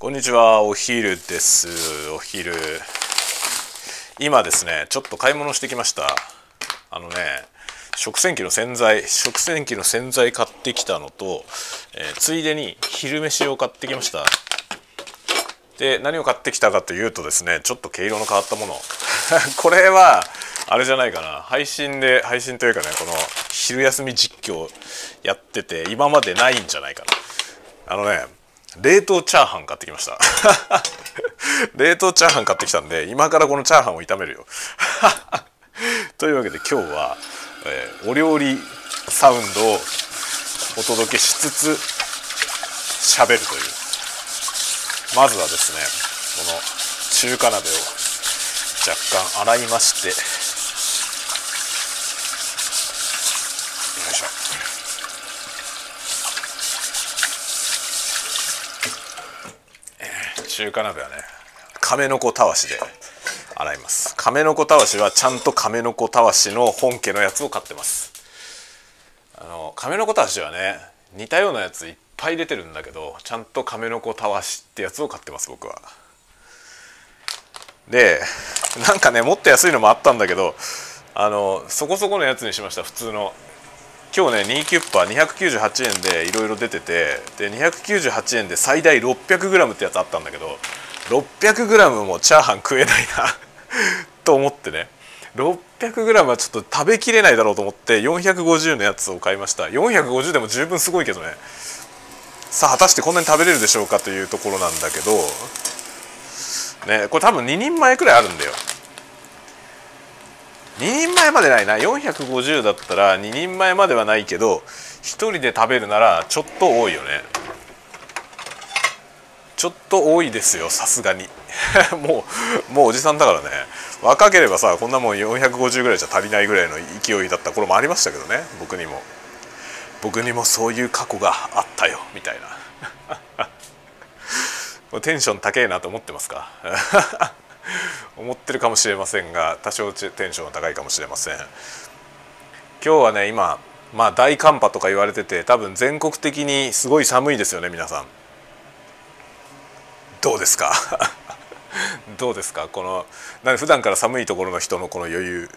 こんにちはお昼です。お昼。今ですねちょっと買い物してきました。あのね食洗機の洗剤食洗機の洗剤買ってきたのと、えー、ついでに昼飯を買ってきました。で何を買ってきたかというとですねちょっと毛色の変わったもの。これはあれじゃないかな。配信で配信というかねこの昼休み実況やってて今までないんじゃないかな。あのね冷凍チャーハン買ってきました。冷凍チャーハン買ってきたんで今からこのチャーハンを炒めるよ。というわけで今日は、えー、お料理サウンドをお届けしつつ喋るという。まずはですねこの中華鍋を若干洗いまして。よいしょ。中華鍋はね亀の子たわしで洗います。亀の子たわしはちゃんと亀の子たわしの本家のやつを買ってます。あの亀の子たわしはね似たようなやついっぱい出てるんだけどちゃんと亀の子たわしってやつを買ってます僕は。でなんかねもっと安いのもあったんだけどあのそこそこのやつにしました普通の。今日ね2キュッパー298円でいろいろ出ててで298円で最大 600g ってやつあったんだけど 600g もチャーハン食えないな と思ってね。600g はちょっと食べきれないだろうと思って450のやつを買いました。450でも十分すごいけどね。さあ果たしてこんなに食べれるでしょうかというところなんだけどねこれ多分2人前くらいあるんだよ。2人前までないな。450だったら2人前まではないけど1人で食べるならちょっと多いよね。ちょっと多いですよさすがに。もうもうおじさんだからね。若ければさこんなもん450ぐらいじゃ足りないぐらいの勢いだった頃もありましたけどね。僕にも。僕にもそういう過去があったよみたいな。テンション高えなと思ってますか？思ってるかもしれませんが多少テンションが高いかもしれません。今日はね今まあ大寒波とか言われてて多分全国的にすごい寒いですよね皆さん。どうですか？どうですか？この普段から寒いところの人のこの余裕。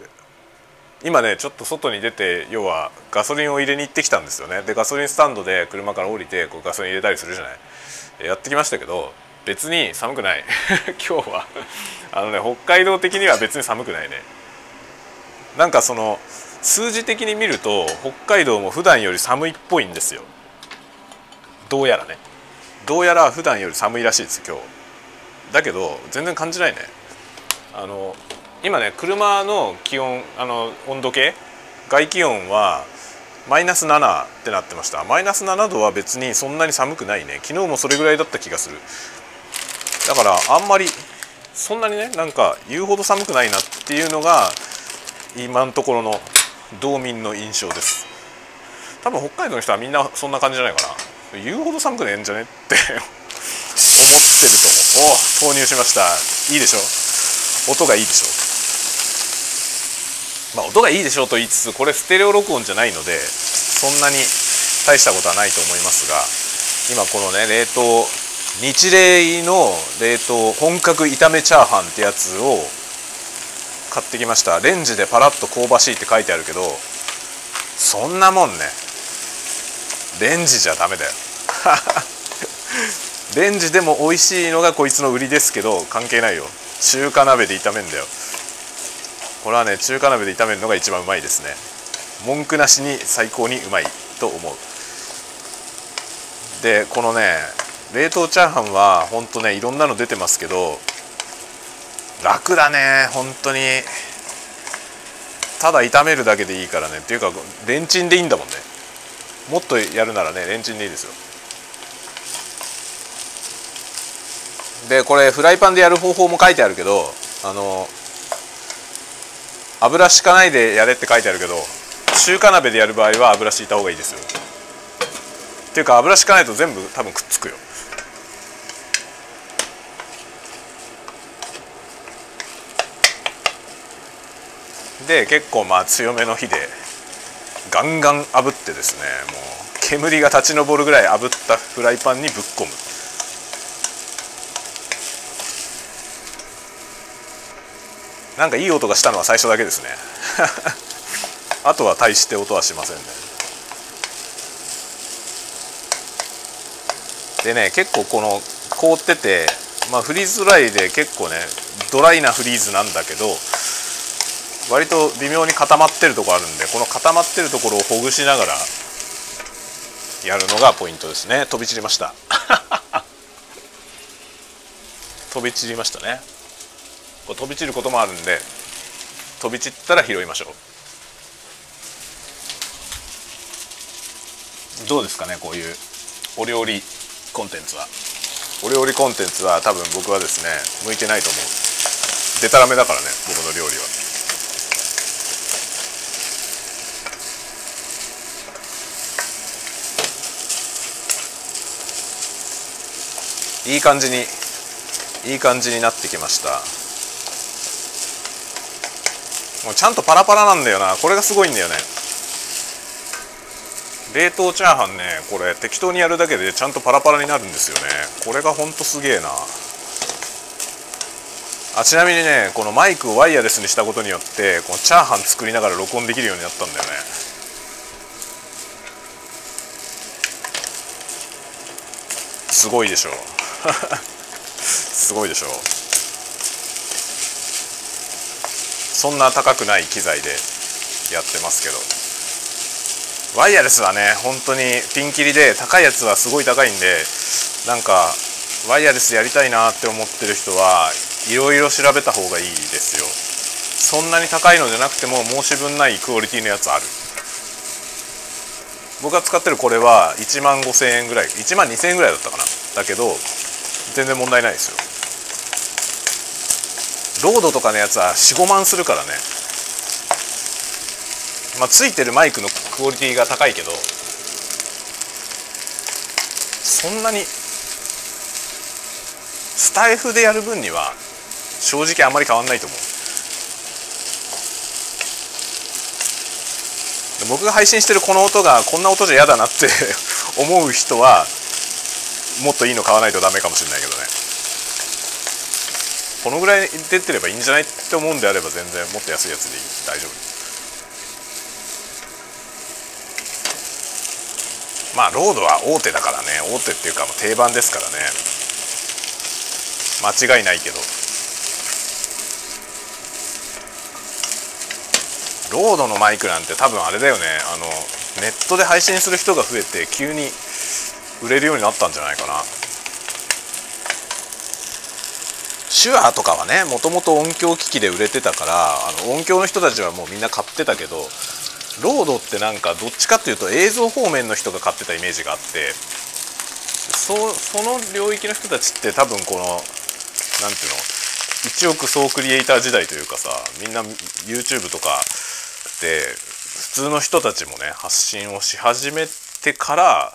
今ねちょっと外に出て要はガソリンを入れに行ってきたんですよね。でガソリンスタンドで車から降りてこうガソリン入れたりするじゃない。やってきましたけど別に寒くない。今日は。あのね北海道的には別に寒くないね。なんかその数字的に見ると北海道も普段より寒いっぽいんですよ。どうやらね。どうやら普段より寒いらしいです今日。だけど全然感じないね。あの今ね車の気温あの温度計外気温はマイナス7ってなってました。マイナス7度は別にそんなに寒くないね。昨日もそれぐらいだった気がする。だからあんまりそんなにねなんか言うほど寒くないなっていうのが今のところの道民の印象です。多分北海道の人はみんなそんな感じじゃないかな。言うほど寒くねえんじゃねって思ってると。思うお投入しました。いいでしょ。音がいいでしょ。まあ音がいいでしょと言いつつこれステレオ録音じゃないのでそんなに大したことはないと思いますが今このね冷凍日霊の冷凍本格炒めチャーハンってやつを買ってきました。レンジでパラッと香ばしいって書いてあるけどそんなもんね。レンジじゃダメだよ。レンジでも美味しいのがこいつの売りですけど関係ないよ。中華鍋で炒めんだよ。これはね中華鍋で炒めるのが一番うまいですね。文句なしに最高にうまいと思う。でこのね冷凍チャーハンはほんとねいろんなの出てますけど楽だね本当に。ただ炒めるだけでいいからね。っていうかレンチンでいいんだもんね。もっとやるならねレンチンでいいですよ。でこれフライパンでやる方法も書いてあるけどあの油敷かないでやれって書いてあるけど中華鍋でやる場合は油敷いた方がいいですよ。っていうか油敷かないと全部多分くっつくよ。で結構まあ強めの火でガンガン炙ってですねもう煙が立ち上るぐらい炙ったフライパンにぶっ込む。なんかいい音がしたのは最初だけですね。あとは大して音はしませんね。でね結構この凍っててまあフリーズドライで結構ねドライなフリーズなんだけど割と微妙に固まってるとこあるんでこの固まってるところをほぐしながらやるのがポイントですね。飛び散りました。飛び散りましたね。これ飛び散ることもあるんで飛び散ったら拾いましょう。どうですかねこういうお料理コンテンツは。お料理コンテンツは多分僕はですね向いてないと思う。でたらめだからね僕の料理は。いい感じにいい感じになってきました。もうちゃんとパラパラなんだよな。これがすごいんだよね。冷凍チャーハンねこれ適当にやるだけでちゃんとパラパラになるんですよね。これがほんとすげえな。あちなみにねこのマイクをワイヤレスにしたことによってこのチャーハン作りながら録音できるようになったんだよね。すごいでしょ。すごいでしょそんな高くない機材でやってますけど。ワイヤレスはね本当にピンキリで高いやつはすごい高いんでなんかワイヤレスやりたいなって思ってる人はいろいろ調べた方がいいですよ。そんなに高いのじゃなくても申し分ないクオリティのやつある。僕が使ってるこれは1万5000円ぐらい1万2000円ぐらいだったかな。だけど全然問題ないですよ。ロードとかのやつは45万するからね。まあついてるマイクのクオリティが高いけどそんなにスタイフでやる分には正直あんまり変わんないと思う。僕が配信してるこの音がこんな音じゃ嫌だなって 思う人はもっといいの買わないとダメかもしれないけどね。このぐらい出てればいいんじゃないって思うんであれば全然もっと安いやつでいい。大丈夫。まあロードは大手だからね。大手っていうかもう定番ですからね。間違いないけど。ロードのマイクなんて多分あれだよね。あのネットで配信する人が増えて急に売れるようになったんじゃないかな。手話とかはねもともと音響機器で売れてたからあの音響の人たちはもうみんな買ってたけどロードってなんかどっちかっていうと映像方面の人が買ってたイメージがあってそその領域の人たちって多分この何ていうの1億総クリエイター時代というかさみんな YouTube とかで普通の人たちもね発信をし始めてから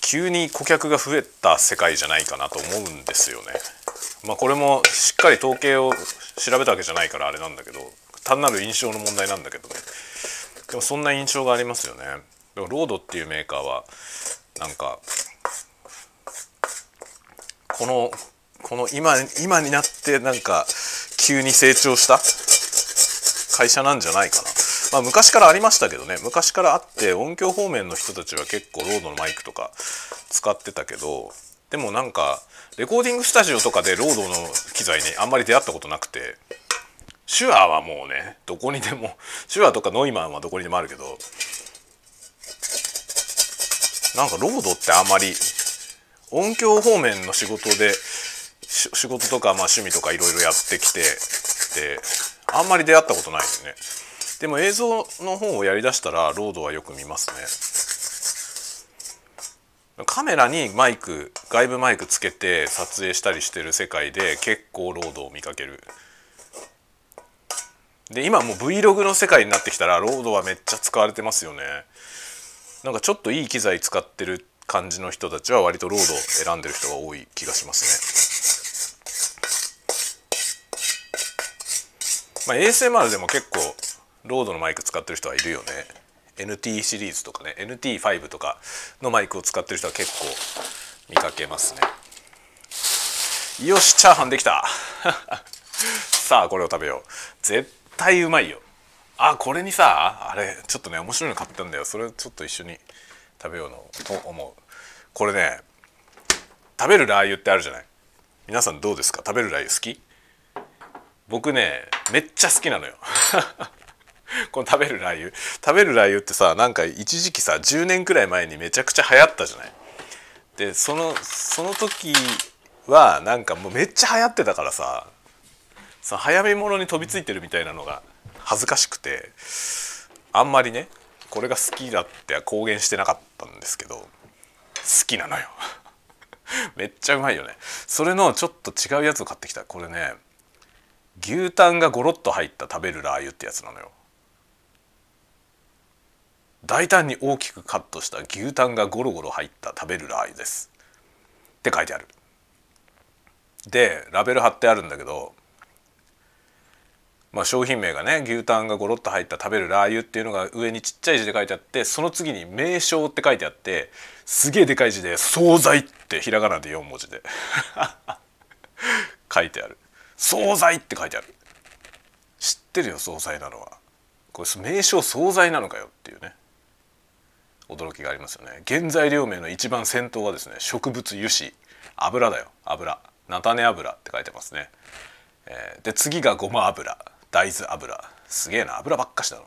急に顧客が増えた世界じゃないかなと思うんですよね。まあこれもしっかり統計を調べたわけじゃないからあれなんだけど単なる印象の問題なんだけどねでもそんな印象がありますよね。でもロードっていうメーカーはなんかこのこの今今になってなんか急に成長した会社なんじゃないかな。まあ、昔からありましたけどね昔からあって音響方面の人たちは結構ロードのマイクとか使ってたけどでもなんかレコーディングスタジオとかでロードの機材にあんまり出会ったことなくて手話はもうねどこにでも手話とかノイマンはどこにでもあるけどなんか RODE ってあんまり音響方面の仕事で仕事とかまあ趣味とかいろいろやってきてであんまり出会ったことないですね。でも映像の方をやりだしたら RODE はよく見ますね。カメラにマイク外部マイクつけて撮影したりしてる世界で結構 RODE を見かける。で今もう Vlog の世界になってきたら RODE はめっちゃ使われてますよね。なんかちょっといい機材使ってる感じの人たちは割とロードを選んでる人が多い気がしますね。まあ ASMR でも結構ロードのマイク使ってる人はいるよね。NT シリーズとかね。NT5 とかのマイクを使ってる人は結構見かけますね。よしチャーハンできた。さあこれを食べよう。絶対うまいよ。あこれにさあれちょっとね面白いの買ったんだよ。それちょっと一緒に食べようのと思う。これね食べるラー油ってあるじゃない。皆さんどうですか？食べるラー油好き？僕ねめっちゃ好きなのよ。この食べるラー油。食べるラー油ってさなんか一時期さ10年くらい前にめちゃくちゃ流行ったじゃない？でそのその時はなんかもうめっちゃ流行ってたからさその早め物に飛びついてるみたいなのが恥ずかしくてあんまりねこれが好きだって公言してなかったんですけど好きなのよ。めっちゃうまいよね。それのちょっと違うやつを買ってきた。これね牛タンがゴロッと入った食べるラー油ってやつなのよ。大胆に大きくカットした牛タンがゴロゴロ入った食べるラー油です。って書いてある。でラベル貼ってあるんだけどまあ、商品名がね牛タンがゴロッと入った食べるラー油っていうのが上にちっちゃい字で書いてあってその次に名称って書いてあってすげえでかい字で「惣菜」ってひらがなで4文字で。書いてある「惣菜」って書いてある。知ってるよ惣菜なのは。これ名称惣菜なのかよっていうね。驚きがありますよね。原材料名の一番先頭はですね植物油脂。油だよ。油。菜種油って書いてますね、えー、で次がごま油。大豆油。すげえな。油ばっかしだろ。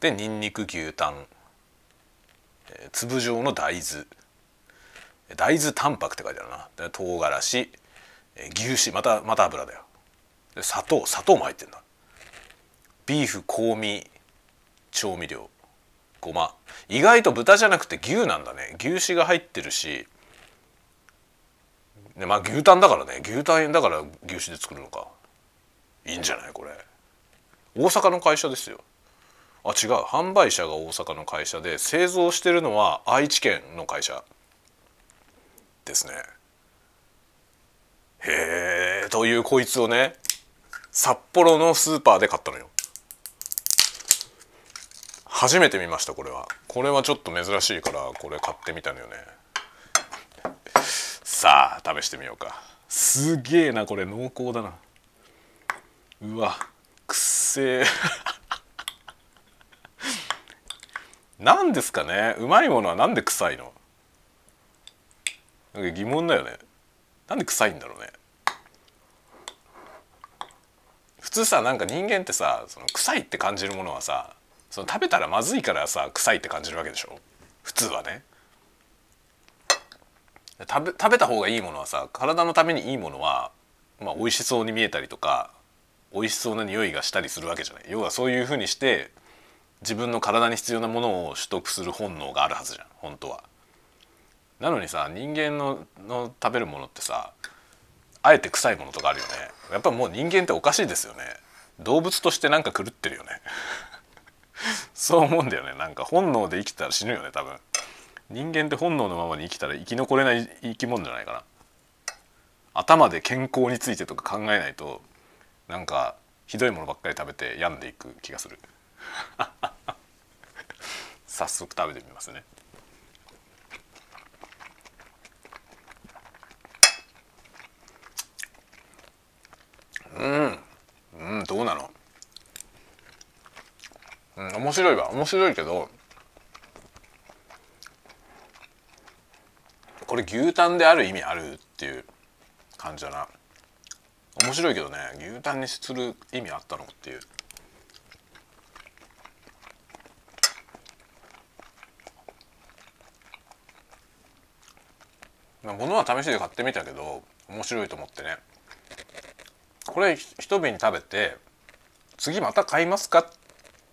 でにんにく牛タン、えー、粒状の大豆。大豆タンパクって書いてあるな。で唐辛子、えー、牛脂。またまた油だよ。で砂糖。砂糖も入ってんだ。ビーフ香味。調味料。ごま。意外と豚じゃなくて牛なんだね。牛脂が入ってるし。でまあ牛タンだからね。牛タンだから牛脂で作るのか。いいんじゃない？これ。大阪の会社ですよ。あ違う。販売者が大阪の会社で製造してるのは愛知県の会社。ですね。へえというこいつをね札幌のスーパーで買ったのよ。初めて見ましたこれは。これはちょっと珍しいからこれ買ってみたのよね。さあ試してみようか。すげえなこれ濃厚だな。うわくせえ。何ですかね？うまいものはなんで臭いの？なんか疑問だよね。なんで臭いんだろうね？普通さなんか人間ってさその臭いって感じるものはさその食べたらまずいからさ臭いって感じるわけでしょ？普通はね。食べ食べた方がいいものはさ体のためにいいものは、まあ、美味しそうに見えたりとか美味しそうな匂いがしたりするわけじゃない。要はそういうふうにして自分の体に必要なものを取得する本能があるはずじゃん本当は。なのにさ人間のの食べるものってさあえて臭いものとかあるよね。やっぱもう人間っておかしいですよね。動物としてなんか狂ってるよね。そう思うんだよね。なんか本能で生きたら死ぬよね多分。人間って本能のままに生きたら生き残れない生き物じゃないかな。頭で健康についてとか考えないとなんかひどいものばっかり食べて病んでいく気がする。早速食べてみますね。うん。うんどうなの？うん面白いわ。面白いけどこれ牛タンである意味あるっていう感じだな。面白いけどね牛タンにする意味あったのっていう。まあ物は試しで買ってみたけど面白いと思ってね。これ一瓶食べて次また買いますかっ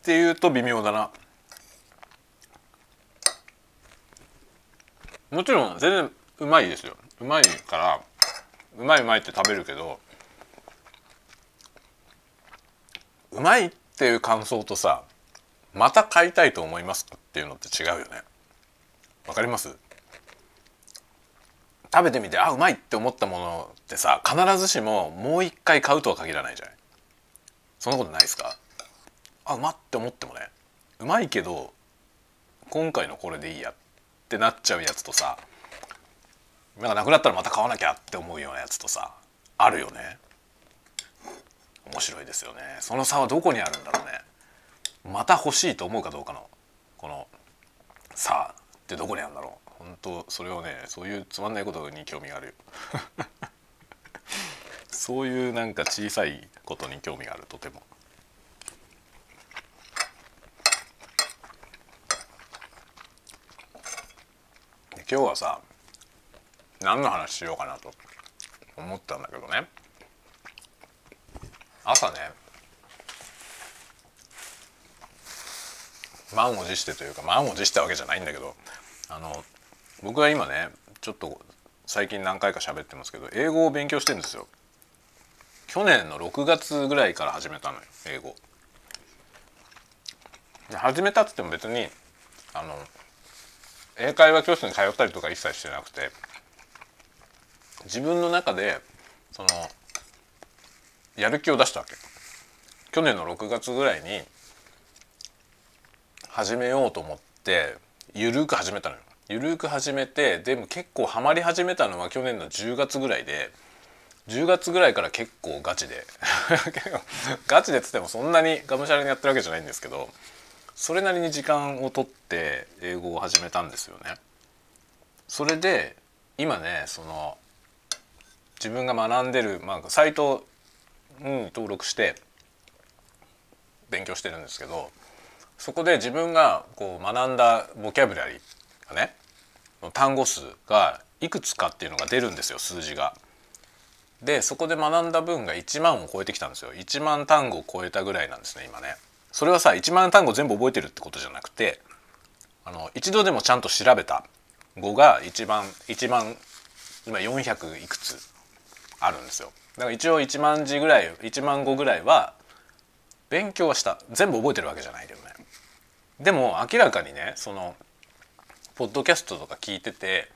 ていうと微妙だな。もちろん全然うまいですよ。うまいからうまいうまいって食べるけどうまいっていう感想とさまた買いたいと思いますっていうのって違うよね。わかります？食べてみてあうまいって思ったものってさ必ずしももう一回買うとは限らないじゃない。そんなことないですか？あうまって思ってもねうまいけど今回のこれでいいやってなっちゃうやつとさなんかなくなったらまた買わなきゃって思うようなやつとさあるよね。面白いですよね。その差はどこにあるんだろうね。また欲しいと思うかどうかのこの差ってどこにあるんだろう。本当それをねそういうつまんないことに興味がある そういうなんか小さいことに興味があるとても。今日はさ何の話しようかなと思ったんだけどね。朝ね満を持してというか満を持したわけじゃないんだけどあの僕は今ねちょっと最近何回か喋ってますけど英語を勉強してるんですよ。去年の6月ぐらいから始めたのよ英語。で始めたっつっても別にあの英会話教室に通ったりとか一切してなくて自分の中でそのやる気を出したわけ。去年の6月ぐらいに始めようと思ってゆるく始めたのよ。ゆるく始めてでも結構ハマり始めたのは去年の10月ぐらいで10月ぐらいから結構ガチで。ガチでっつってもそんなにがむしゃらにやってるわけじゃないんですけどそれなりに時間をとって英語を始めたんですよね。それで今ねその自分が学んでる、まあ、サイトに登録して勉強してるんですけどそこで自分がこう学んだボキャブラリーがね単語数がいくつかっていうのが出るんですよ数字が。でそこで学んだ分が1万を超えてきたんですよ1万単語を超えたぐらいなんですね今ね。それはさ1万単語全部覚えてるってことじゃなくてあの一度でもちゃんと調べた。語が一番1万今400いくつあるんですよ。だから一応1万字ぐらい1万語ぐらいは勉強した。全部覚えてるわけじゃないけどね。でも明らかにねそのポッドキャストとか聞いてて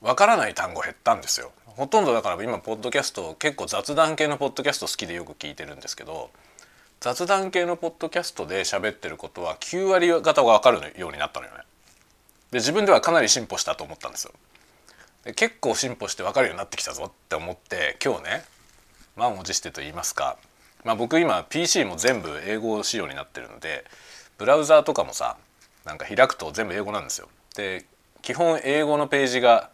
わからない単語減ったんですよ。ほとんどだから今ポッドキャスト結構雑談系のポッドキャスト好きでよく聞いてるんですけど雑談系のポッドキャストで喋ってることは9割方が分かるようになったのよね。で自分ではかなり進歩したと思ったんですよ。で結構進歩して分かるようになってきたぞって思って今日ね満を持してと言いますか、まあ、僕今 PC も全部英語仕様になってるのでブラウザーとかもさなんか開くと全部英語なんですよ。で基本英語のページが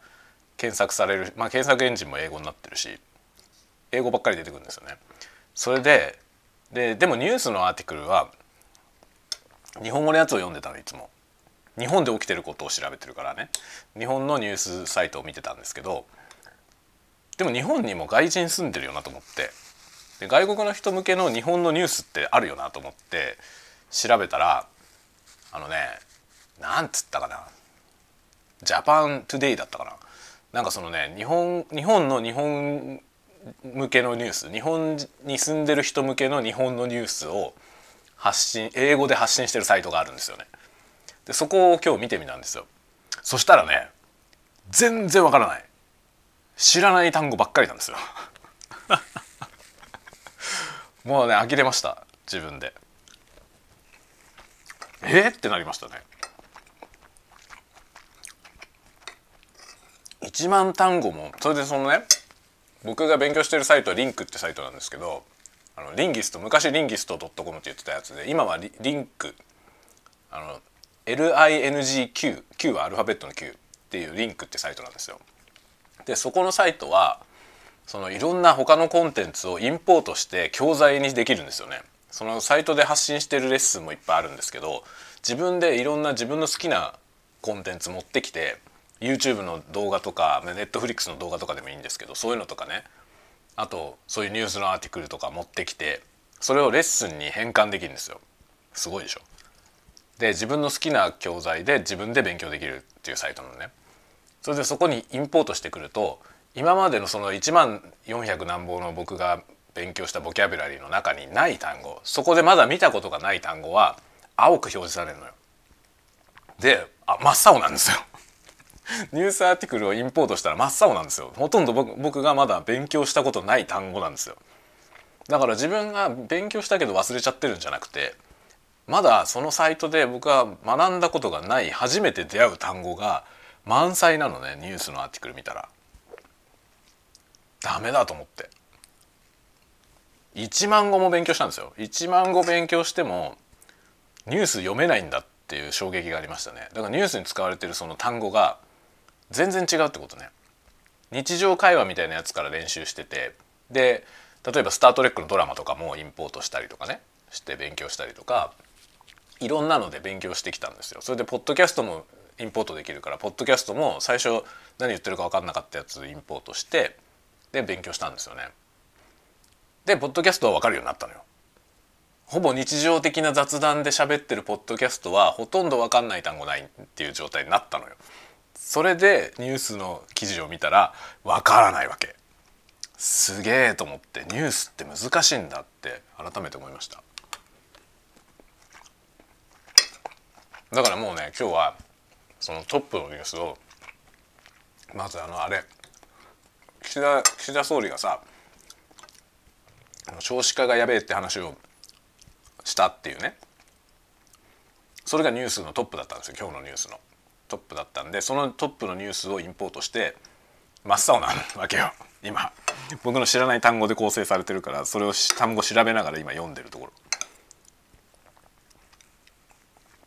検索される、まあ、検索エンジンも英語になってるし英語ばっかり出てくるんですよね。それでででもニュースの article は日本語のやつを読んでたのいつも。日本で起きてることを調べてるからね。日本のニュースサイトを見てたんですけどでも日本にも外人住んでるよなと思って。で外国の人向けの日本のニュースってあるよなと思って調べたらあのねなんつったかな。 Japan Today だったかな。なんかそのね日本日本の日本向けのニュース日本に住んでる人向けの日本のニュースを発信英語で発信してるサイトがあるんですよね。でそこを今日見てみたんですよ。そしたらね全然わからない知らない単語ばっかりなんですよ。もうね呆れました自分で。えー、ってなりましたね。1万単語もそれでそのね僕が勉強してるサイトはリンクってサイトなんですけどあのリンギスト昔リンギスト .com って言ってたやつで今はリリンクあの LINGQ Q はアルファベットの Q っていうリンクってサイトなんですよ。でそこのサイトはそのいろんな他のコンテンツをインポートして教材にできるんですよね。そのサイトで発信してるレッスンもいっぱいあるんですけど自分でいろんな自分の好きなコンテンツ持ってきて YouTube の動画とか Netflix の動画とかでもいいんですけどそういうのとかねあとそういうニュースのアーティクルとか持ってきてそれをレッスンに変換できるんですよすごいでしょで自分の好きな教材で自分で勉強できるっていうサイトのねそれでそこにインポートしてくると今までのその1万400何本の僕が勉強したボキャブラリーの中にない単語そこでまだ見たことがない単語は青く表示されるのよ。であ真っ青なんですよ。ニュースアーティクルをインポートしたら真っ青なんですよ。ほとんど僕僕がまだ勉強したことない単語なんですよ。だから自分が勉強したけど忘れちゃってるんじゃなくてまだそのサイトで僕は学んだことがない初めて出会う単語が満載なのねニュースのアーティクル見たら。ダメだと思って。1万語も勉強したんですよ。1万語勉強してもニュース読めないんだっていう衝撃がありましたね。だからニュースに使われてるその単語が全然違うってことね。日常会話みたいなやつから練習しててで例えば「スター・トレック」のドラマとかもインポートしたりとかねして勉強したりとかいろんなので勉強してきたんですよ。それでポッドキャストもインポートできるからポッドキャストも最初何言ってるか分かんなかったやつインポートしてで勉強したんですよね。でポッドキャストは分かるようになったのよ。ほぼ日常的な雑談で喋ってるポッドキャストはほとんど分かんない単語ないっていう状態になったのよ。それでニュースの記事を見たら分からないわけ。すげえと思ってニュースって難しいんだって改めて思いました。だからもうね今日はそのトップのニュースをまずあのあれ岸田岸田総理がさ少子化がやべえって話をしたっていうね。それがニュースのトップだったんですよ今日のニュースの。トップだったんでそのトップのニュースをインポートして真っ青なわけよ。今。僕の知らない単語で構成されてるからそれを単語調べながら今読んでるとこ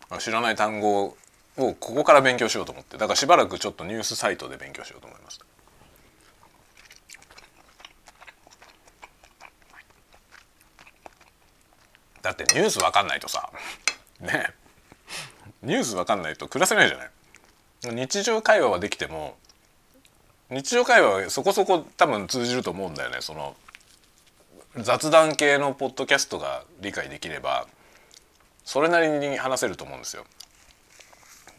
ろ。知らない単語をここから勉強しようと思って。だからしばらくちょっとニュースサイトで勉強しようと思います。だってニュースわかんないとさ。ねニュースわかんないと暮らせないじゃない。日常会話はできても日常会話はそこそこ多分通じると思うんだよね。その雑談系のポッドキャストが理解できればそれなりに話せると思うんですよ。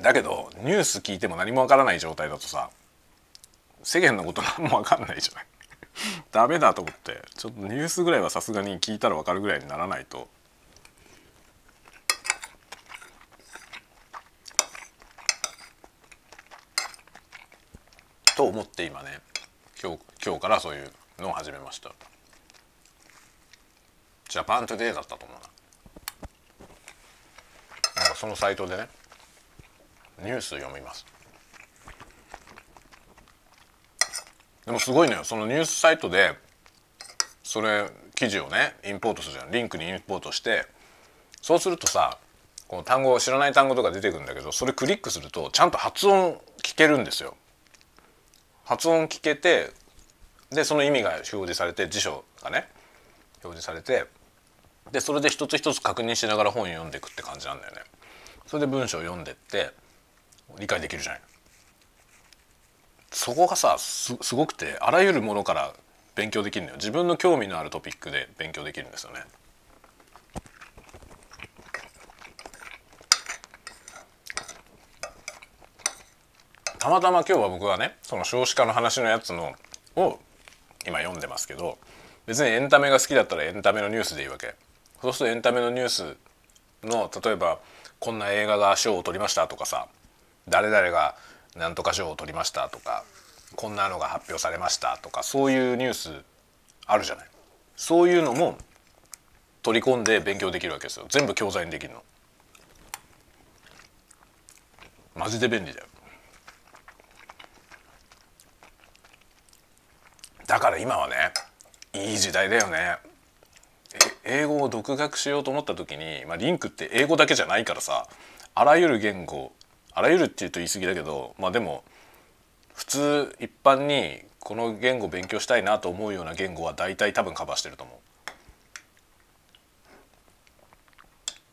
だけどニュース聞いても何もわからない状態だとさ世間のこと何もわかんないじゃない。ダメだと思ってちょっとニュースぐらいはさすがに聞いたらわかるぐらいにならないとと思って今ね今日今日からそういうのを始めました。Japan Today だったと思うな。なんかそのサイトでねニュース読みます。でもすごいのよ。そのニュースサイトでそれ記事をねインポートするじゃん。 LingQ にインポートしてそうするとさこの単語知らない単語とか出てくるんだけどそれクリックするとちゃんと発音聞けるんですよ。発音聞けてでその意味が表示されて辞書がね表示されてでそれで一つ一つ確認しながら本読んでいくって感じなんだよね。それで文章を読んでって理解できるじゃない。そこがさすごくてあらゆるものから勉強できるのよ自分の興味のあるトピックで勉強できるんですよね。たまたま今日は僕はねその少子化の話のやつのを今読んでますけど別にエンタメが好きだったらエンタメのニュースでいいわけ。そうするとエンタメのニュースの例えばこんな映画が賞を取りましたとかさ誰々が何とか賞を取りましたとかこんなのが発表されましたとかそういうニュースあるじゃない。そういうのも取り込んで勉強できるわけですよ。全部教材にできるの。マジで便利だよ。だから今はねいい時代だよね英語を独学しようと思った時に、まあ、リンクって英語だけじゃないからさあらゆる言語あらゆるっていうと言い過ぎだけどまあでも普通一般にこの言語勉強したいなと思うような言語は大体多分カバーしてると思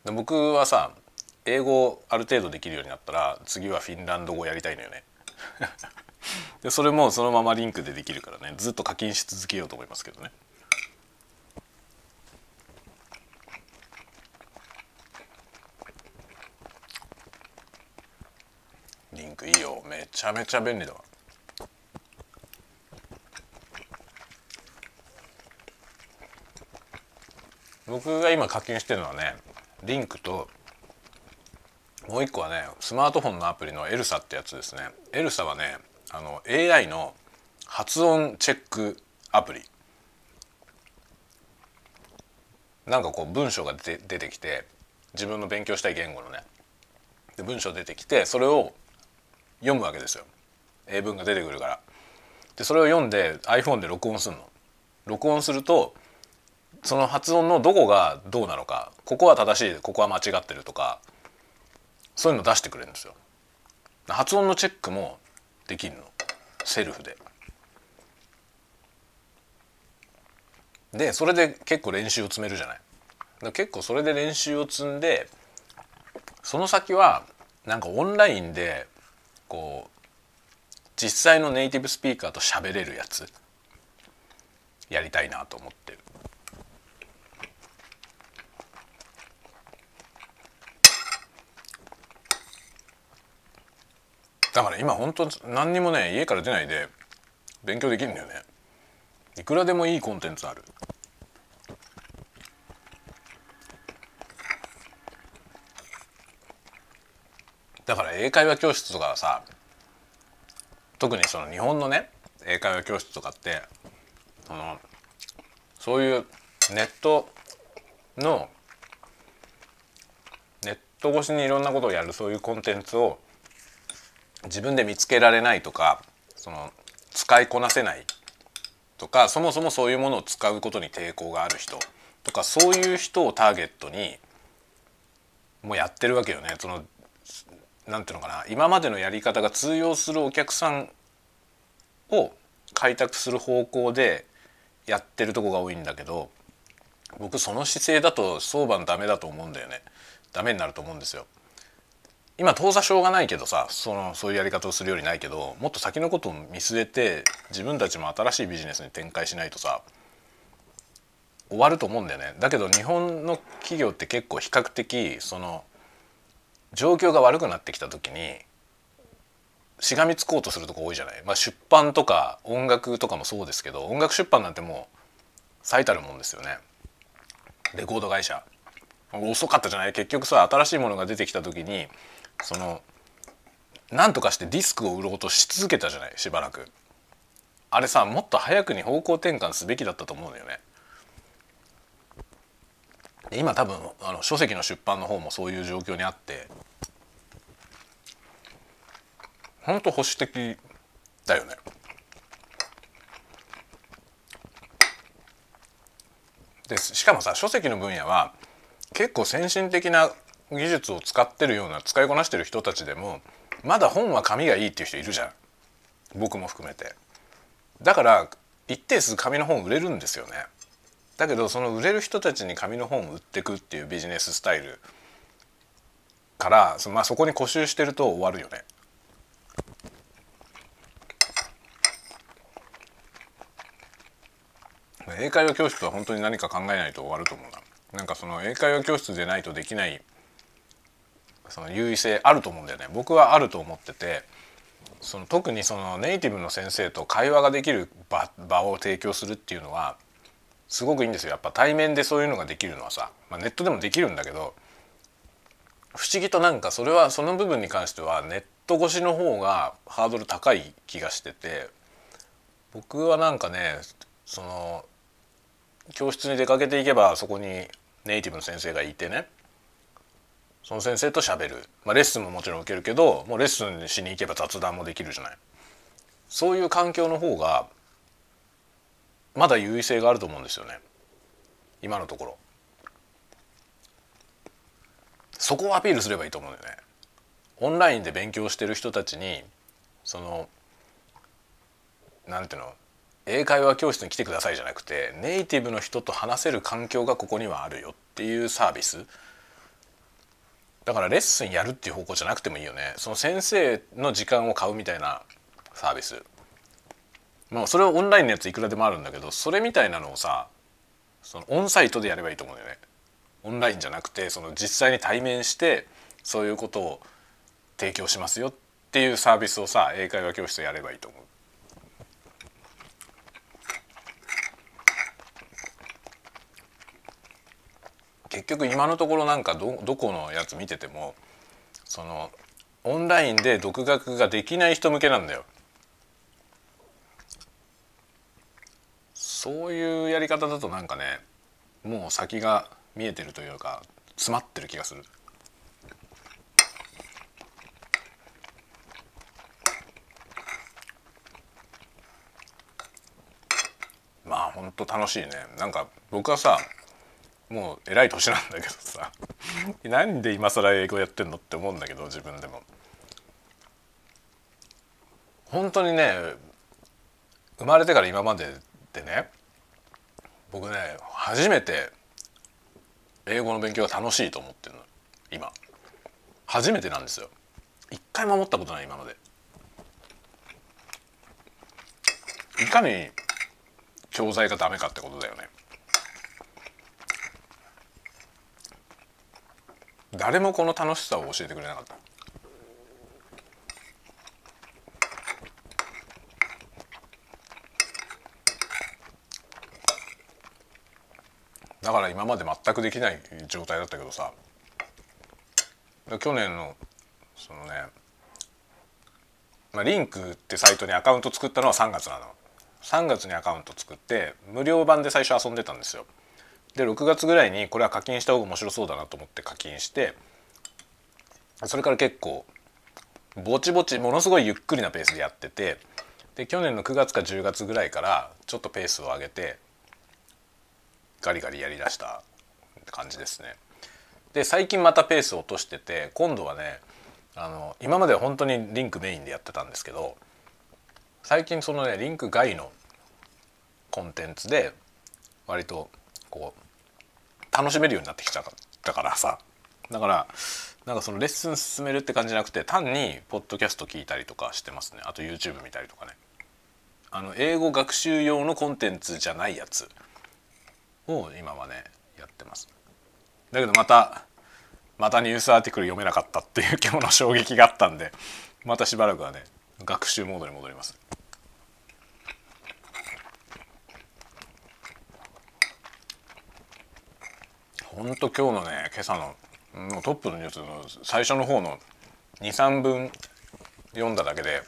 う。で僕はさ英語ある程度できるようになったら次はフィンランド語やりたいのよね。でそれもそのままリンクでできるからねずっと課金し続けようと思いますけどね。リンクいいよめちゃめちゃ便利だわ。僕が今課金してるのはねリンクともう一個はねスマートフォンのアプリのエルサってやつですねエルサはねあの AI の発音チェックアプリ。なんかこう文章が出て出てきて自分の勉強したい言語のね。で文章出てきてそれを読むわけですよ。英文が出てくるから。でそれを読んで iPhone で録音するの。録音するとその発音のどこがどうなのかここは正しいここは間違ってるとかそういうの出してくれるんですよ。発音のチェックもできるの？セルフで。でそれで結構練習を積めるじゃない？結構それで練習を積んでその先はなんかオンラインでこう実際のネイティブスピーカーと喋れるやつやりたいなと思ってる。だから今本当何にもね家から出ないで勉強できるんだよね。いくらでもいいコンテンツある。だから英会話教室とかさ特にその日本のね英会話教室とかってそのそういうネットのネット越しにいろんなことをやるそういうコンテンツを自分で見つけられないとかその使いこなせないとかそもそもそういうものを使うことに抵抗がある人とかそういう人をターゲットにもうやってるわけよね。そのなんていうのかな今までのやり方が通用するお客さんを開拓する方向でやってるとこが多いんだけど僕その姿勢だと相場のダメだと思うんだよねダメになると思うんですよ。今当座しょうがないけどさそのそういうやり方をするよりないけどもっと先のことを見据えて自分たちも新しいビジネスに展開しないとさ終わると思うんだよね。だけど日本の企業って結構比較的その状況が悪くなってきた時にしがみつこうとするとこ多いじゃない、まあ、出版とか音楽とかもそうですけど音楽出版なんてもう最たるもんですよね。レコード会社。遅かったじゃない？結局さ新しいものが出てきた時にその何とかしてディスクを売ろうとし続けたじゃないしばらく。あれさもっと早くに方向転換すべきだったと思うんだよね。今多分あの書籍の出版の方もそういう状況にあって。本当保守的だよね。でしかもさ書籍の分野は結構先進的な技術を使ってるような使いこなしてる人たちでもまだ本は紙がいいっていう人いるじゃん。僕も含めて。だから一定数紙の本売れるんですよね。だけどその売れる人たちに紙の本を売ってくっていうビジネススタイルからそ,、まあ、そこに固執してると終わるよね。英会話教室は本当に何か考えないと終わると思うな。なんかその英会話教室でないとできないその優位性あると思うんだよね。僕はあると思っててその特にそのネイティブの先生と会話ができる場場を提供するっていうのはすごくいいんですよ。やっぱ対面でそういうのができるのはさ、まあ、ネットでもできるんだけど不思議となんかそれはその部分に関してはネット越しの方がハードル高い気がしてて僕はなんかねその教室に出かけていけばそこにネイティブの先生がいてねその先生と喋る、まあ、レッスンももちろん受けるけどもうレッスンしに行けば雑談もできるじゃない。そういう環境の方がまだ優位性があると思うんですよね。今のところ。そこをアピールすればいいと思うんだよね。オンラインで勉強してる人たちにそのなんていうの英会話教室に来てくださいじゃなくてネイティブの人と話せる環境がここにはあるよっていうサービス。だからレッスンやるっていう方向じゃなくてもいいよね。その先生の時間を買うみたいなサービス。まあそれはオンラインのやついくらでもあるんだけどそれみたいなのをさそのオンサイトでやればいいと思うんだよね。オンラインじゃなくてその実際に対面してそういうことを提供しますよっていうサービスをさ英会話教室でやればいいと思う。結局今のところなんかどどこのやつ見ててもそのオンラインで独学ができない人向けなんだよ。そういうやり方だとなんかねもう先が見えてるというか詰まってる気がする。まあほんと楽しいねなんか僕はさもう偉い年なんだけどさ。なんで今更英語やってんのって思うんだけど自分でも。本当にね生まれてから今まででね僕ね初めて英語の勉強が楽しいと思ってるの。今。初めてなんですよ。一回も思ったことない今まで。いかに教材がダメかってことだよね。誰もこの楽しさを教えてくれなかった。だから今まで全くできない状態だったけどさ。去年のそのね、まあ、リンクってサイトにアカウント作ったのは3月なの。3月にアカウント作って無料版で最初遊んでたんですよ。で6月ぐらいにこれは課金した方が面白そうだなと思って課金してそれから結構ぼちぼちものすごいゆっくりなペースでやっててで去年の9月か10月ぐらいからちょっとペースを上げてガリガリやりだした感じですね。で最近またペースを落としてて今度はねあの今までは本当にリンクメインでやってたんですけど最近そのねリンク外のコンテンツで割とこう楽しめるようになってきちゃったからさ。だからなんかそのレッスン進めるって感じじゃなくて単にポッドキャスト聞いたりとかしてますね。あと YouTube 見たりとかね。あの英語学習用のコンテンツじゃないやつを今はねやってます。だけどまたまたニュースアーティクル読めなかったっていう今日の衝撃があったんでまたしばらくはね学習モードに戻ります。ほんと今日のね今朝のトップのニュースの最初の方の23分読んだだけで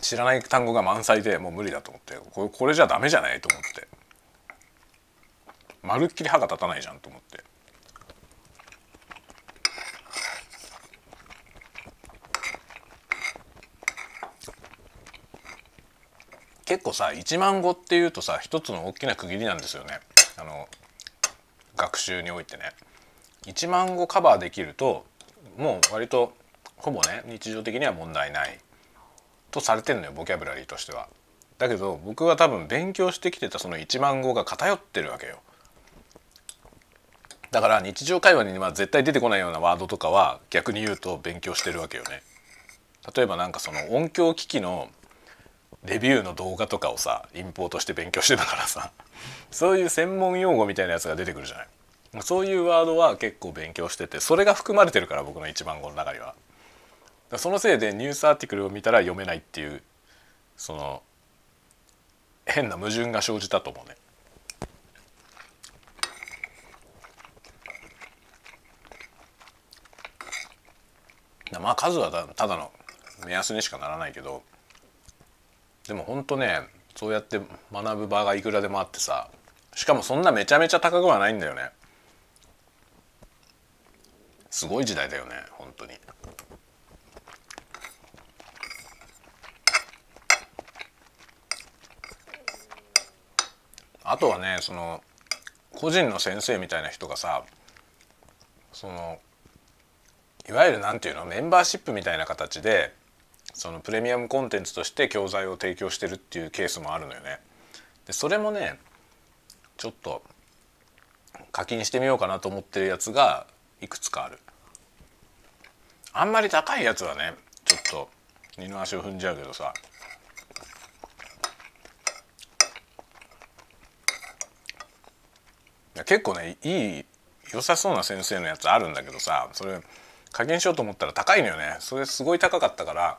知らない単語が満載でもう無理だと思ってこれこれじゃダメじゃないと思って。まるっきり歯が立たないじゃんと思って。結構さ1万語っていうとさ一つの大きな区切りなんですよね。あの学習においてね1万語カバーできるともう割とほぼね日常的には問題ないとされてるのよボキャブラリーとしては。だけど僕は多分勉強してきてたその1万語が偏ってるわけよ。だから日常会話には絶対出てこないようなワードとかは逆に言うと勉強してるわけよね。例えばなんかその音響機器のレビューの動画とかをさインポートして勉強してたからさそういう専門用語みたいなやつが出てくるじゃない。そういうワードは結構勉強しててそれが含まれてるから僕の一番語の中には。そのせいでニュースアーティクルを見たら読めないっていうその変な矛盾が生じたと思うね。まあ数はただの目安にしかならないけどでもほんとねそうやって学ぶ場がいくらでもあってさしかもそんなめちゃめちゃ高くはないんだよね。すごい時代だよね本当に。あとはねその個人の先生みたいな人がさそのいわゆる何て言うのメンバーシップみたいな形でそのプレミアムコンテンツとして教材を提供してるっていうケースもあるのよね。でそれもねちょっと課金してみようかなと思ってるやつがいくつかある。あんまり高いやつはねちょっと二の足を踏んじゃうけどさ結構ねいい良さそうな先生のやつあるんだけどさそれ課金しようと思ったら高いのよねそれすごい高かったから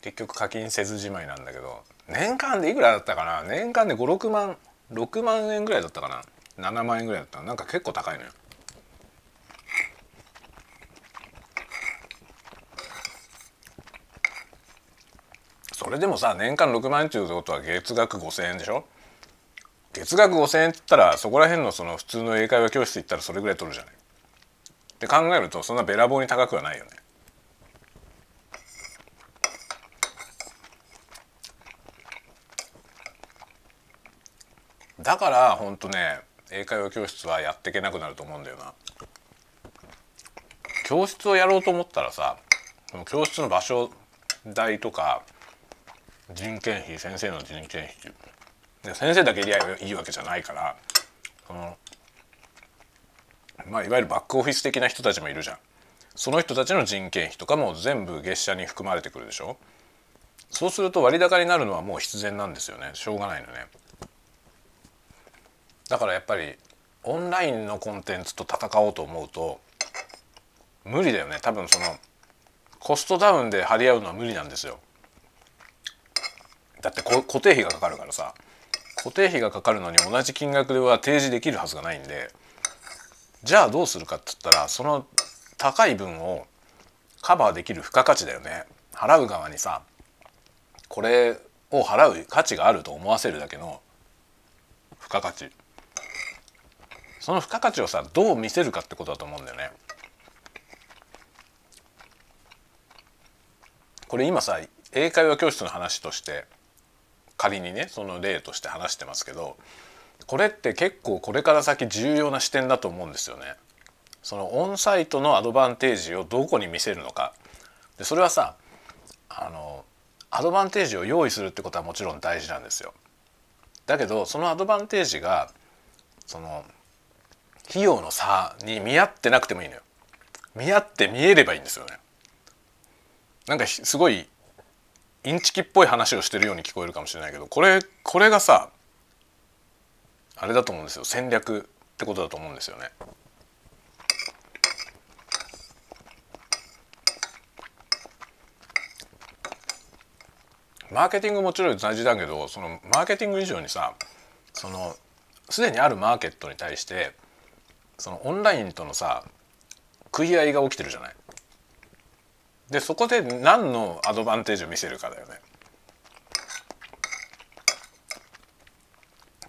結局課金せずじまいなんだけど年間でいくらだったかな？年間で56万6万円ぐらいだったかな？7万円ぐらいだったなんか結構高いのよ。それでもさ年間6万円っていうことは月額5,000円でしょ？月額5,000円って言ったらそこら辺のその普通の英会話教室行ったらそれぐらい取るじゃない。って考えるとそんなべらぼうに高くはないよね。だから本当ね英会話教室はやっていけなくなると思うんだよな。教室をやろうと思ったらさ教室の場所代とか人件費先生の人件費。先生だけいりゃいいわけじゃないからそのまあいわゆるバックオフィス的な人たちもいるじゃん。その人たちの人件費とかも全部月謝に含まれてくるでしょ。そうすると割高になるのはもう必然なんですよね。しょうがないのね。だからやっぱりオンラインのコンテンツと戦おうと思うと無理だよね。多分そのコストダウンで張り合うのは無理なんですよ。だって固定費がかかるからさ。固定費がかかるのに同じ金額では提示できるはずがないんでじゃあどうするかっつったらその高い分をカバーできる付加価値だよね。払う側にさこれを払う価値があると思わせるだけの付加価値。その付加価値をさどう見せるかってことだと思うんだよねこれ今さ英会話教室の話として仮にねその例として話してますけどこれって結構これから先重要な視点だと思うんですよね。そのオンサイトのアドバンテージをどこに見せるのかでそれはさあのアドバンテージを用意するってことはもちろん大事なんですよ。だけどそのアドバンテージがその費用の差に見合ってなくてもいいのよ。見合って見えればいいんですよね。なんかすごいインチキっぽい話をしてるように聞こえるかもしれないけどこれこれがさあれだと思うんですよ戦略ってことだと思うんですよね。マーケティングもちろん大事だけどそのマーケティング以上にさそのすでにあるマーケットに対してそのオンラインとのさ食い合いが起きてるじゃない。でそこで何のアドバンテージを見せるかだよね。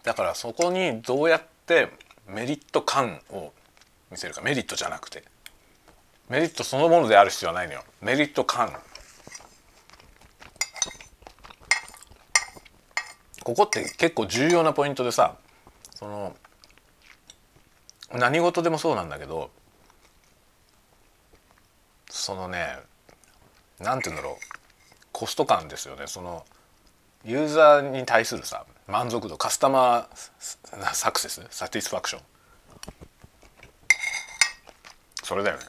だからそこにどうやってメリット感を見せるかメリットじゃなくてメリットそのものである必要はないのよメリット感ここって結構重要なポイントでさその何事でもそうなんだけどそのね何て言うんだろう。コスト感ですよね。そのユーザーに対するさ満足度カスタマーサクセスサティスファクション。それだよね。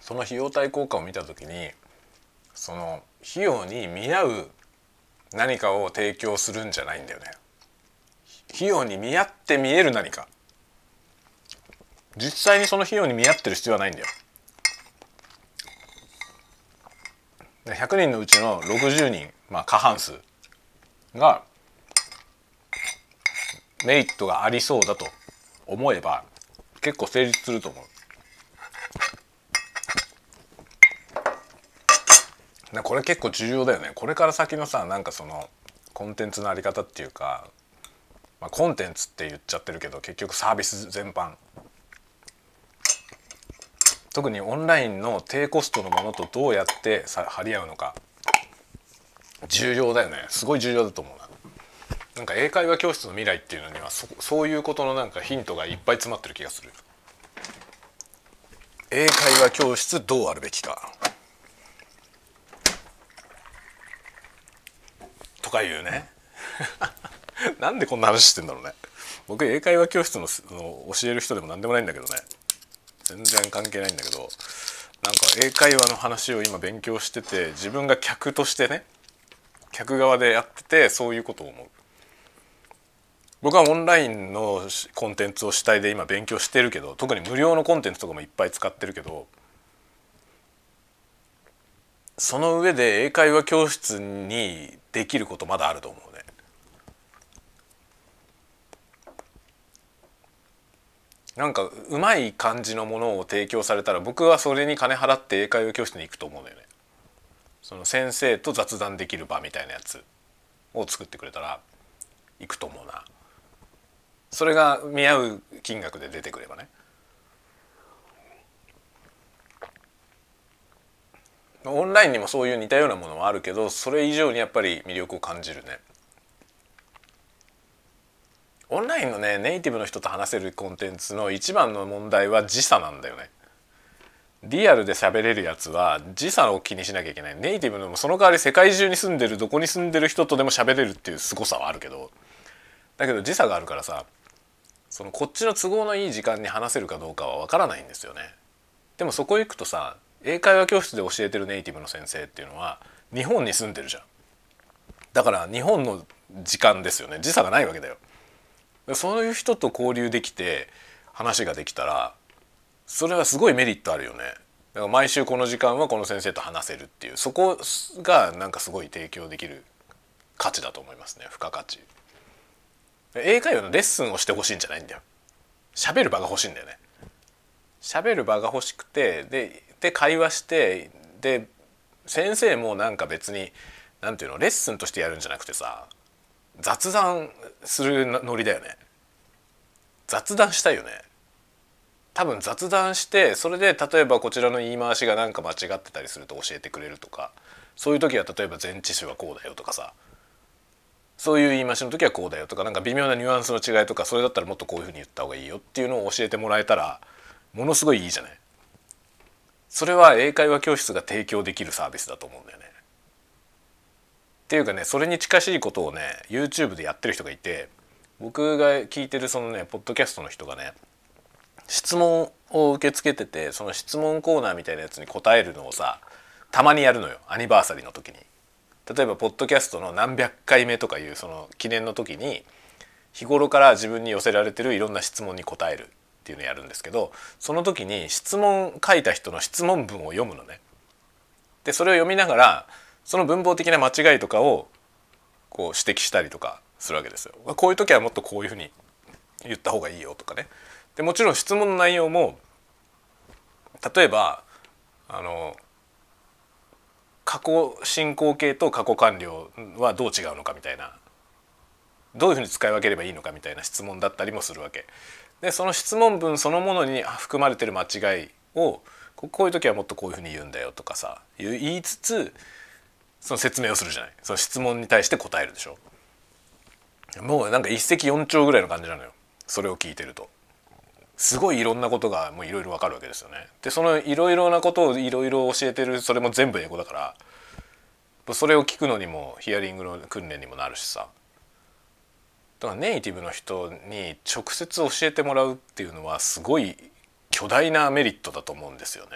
その費用対効果を見た時にその費用に見合う何かを提供するんじゃないんだよね。費用に見合って見える何か。実際にその費用に見合ってる必要はないんだよ。100人のうちの60人、まあ、過半数がメリットがありそうだと思えば結構成立すると思う。これ結構重要だよね。これから先のさなんかそのコンテンツのあり方っていうか、まあ、コンテンツって言っちゃってるけど結局サービス全般。特にオンラインの低コストのものとどうやって張り合うのか。重要だよね。すごい重要だと思うな。なんか英会話教室の未来っていうのにはそそういうことのなんかヒントがいっぱい詰まってる気がする。英会話教室どうあるべきか。とか言うね。なんでこんな話してんだろうね。僕英会話教室のの教える人でも何でもないんだけどね。全然関係ないんだけどなんか英会話の話を今勉強してて自分が客としてね客側でやっててそういうことを思う。僕はオンラインのコンテンツを主体で今勉強してるけど特に無料のコンテンツとかもいっぱい使ってるけどその上で英会話教室にできることまだあると思うなんかうまい感じのものを提供されたら僕はそれに金払って英会話教室に行くと思うんだよね。その先生と雑談できる場みたいなやつを作ってくれたら行くと思うな。それが見合う金額で出てくればね。オンラインにもそういう似たようなものはあるけどそれ以上にやっぱり魅力を感じるねオンラインのねネイティブの人と話せるコンテンツの一番の問題は時差なんだよねリアルで喋れるやつは時差を気にしなきゃいけないネイティブのもその代わり世界中に住んでるどこに住んでる人とでも喋れるっていう凄さはあるけどだけど時差があるからさそのこっちの都合のいい時間に話せるかどうかは分からないんですよね。でもそこ行くとさ英会話教室で教えてるネイティブの先生っていうのは日本に住んでるじゃん。だから日本の時間ですよね時差がないわけだよ。そういう人と交流できて話ができたらそれはすごいメリットあるよね。だから毎週この時間はこの先生と話せるっていうそこがなんかすごい提供できる価値だと思いますね付加価値。英会話のレッスンをしてほしいんじゃないんだよ喋る場が欲しいんだよね喋る場が欲しくてでで会話してで先生もなんか別になんていうのレッスンとしてやるんじゃなくてさ雑談するノリだよね雑談したいよね多分雑談してそれで例えばこちらの言い回しがなんか間違ってたりすると教えてくれるとかそういう時は例えば前置詞はこうだよとかさそういう言い回しの時はこうだよとかなんか微妙なニュアンスの違いとかそれだったらもっとこういうふうに言った方がいいよっていうのを教えてもらえたらものすごいいいじゃない。それは英会話教室が提供できるサービスだと思うんだよね。っていうかねそれに近しいことをね YouTube でやってる人がいて僕が聞いてるそのねポッドキャストの人がね質問を受け付けててその質問コーナーみたいなやつに答えるのをさたまにやるのよアニバーサリーの時に。例えばポッドキャストの何百回目とかいうその記念の時に日頃から自分に寄せられてるいろんな質問に答えるっていうのをやるんですけどその時に質問書いた人の質問文を読むのね。でそれを読みながらその文法的な間違いとかをこう指摘したりとかするわけですよ。こういう時はもっとこういうふうに言った方がいいよとかね。でもちろん質問の内容も例えばあの過去進行形と過去完了はどう違うのかみたいなどういうふうに使い分ければいいのかみたいな質問だったりもするわけでその質問文そのものに含まれてる間違いをこういう時はもっとこういうふうに言うんだよとかさ言いつつその説明をするじゃない。その質問に対して答えるでしょ。もうなんか一石四鳥ぐらいの感じなのよ。それを聞いてると。すごいいろんなことがもういろいろわかるわけですよね。でそのいろいろなことをいろいろ教えてるそれも全部英語だから。それを聞くのにもヒアリングの訓練にもなるしさ。だからネイティブの人に直接教えてもらうっていうのはすごい巨大なメリットだと思うんですよね。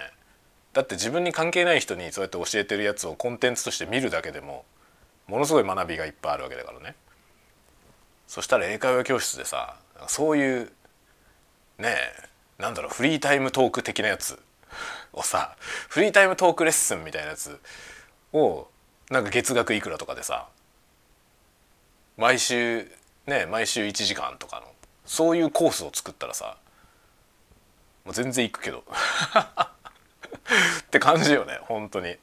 だって自分に関係ない人にそうやって教えてるやつをコンテンツとして見るだけでもものすごい学びがいっぱいあるわけだからね。そしたら英会話教室でさそういうねえなんだろうフリータイムトーク的なやつをさフリータイムトークレッスンみたいなやつをなんか月額いくらとかでさ毎週ね毎週1時間とかのそういうコースを作ったらさもう全然行くけどって感じよね本当に。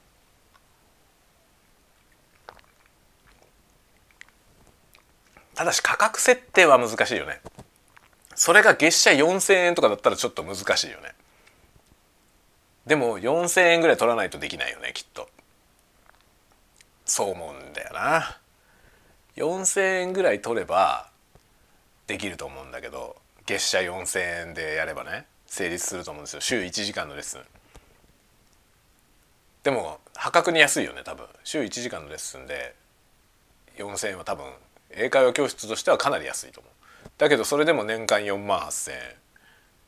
ただし価格設定は難しいよね。それが月謝4,000円とかだったらちょっと難しいよね。でも4,000円ぐらい取らないとできないよねきっと。そう思うんだよな。4,000円ぐらい取ればできると思うんだけど月謝4,000円でやればね成立すると思うんですよ。週1時間のレッスン。でも破格に安いよね多分。週1時間のレッスンで4,000円は多分英会話教室としてはかなり安いと思う。だけどそれでも年間4万8,000円。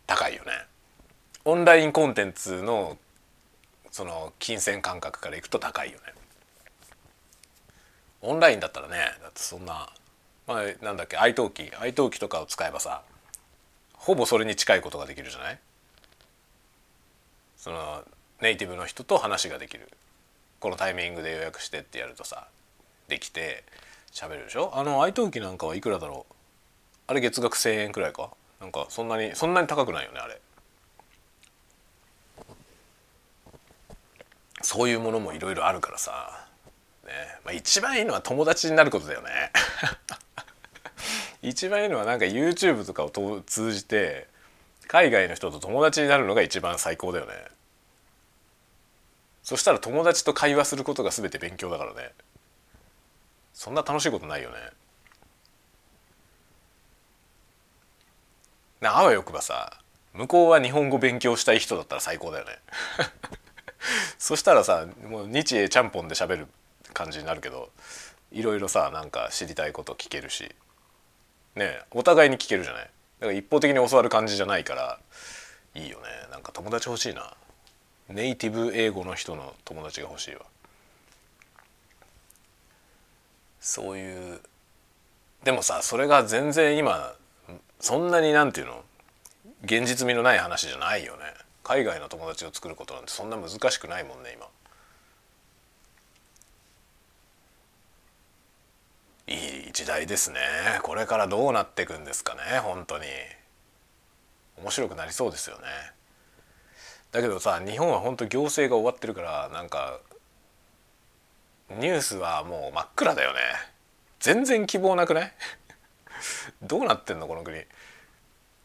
高いよね。オンラインコンテンツのその金銭感覚からいくと高いよね。オンラインだったらねだってそんなまあなんだっけ iTalki iTalki とかを使えばさほぼそれに近いことができるじゃない？そのネイティブの人と話ができる。このタイミングで予約してってやるとさできて喋るでしょ？あの iTalki なんかはいくらだろう？あれ月額1,000円くらいか？なんかそんなにそんなに高くないよねあれ。そういうものもいろいろあるからさ、ね。まあ、一番いいのは友達になることだよね。一番いいのはなんか YouTube とかを通じて海外の人と友達になるのが一番最高だよね。そしたら友達と会話することが全て勉強だからね。そんな楽しいことないよね。なあわよくばさ向こうは日本語勉強したい人だったら最高だよね。そしたらさもう日英ちゃんぽんで喋る感じになるけどいろいろさなんか知りたいこと聞けるしねお互いに聞けるじゃない。だから一方的に教わる感じじゃないからいいよね。なんか友達欲しいな。ネイティブ英語の人の友達が欲しいわ。そういうでもさそれが全然今そんなになんていうの？現実味のない話じゃないよね。海外の友達を作ることなんてそんな難しくないもんね今。いい時代ですね。これからどうなっていくんですかね本当に。面白くなりそうですよね。だけどさ日本は本当行政が終わってるからなんかニュースはもう真っ暗だよね。全然希望なくない？どうなってんの？この国。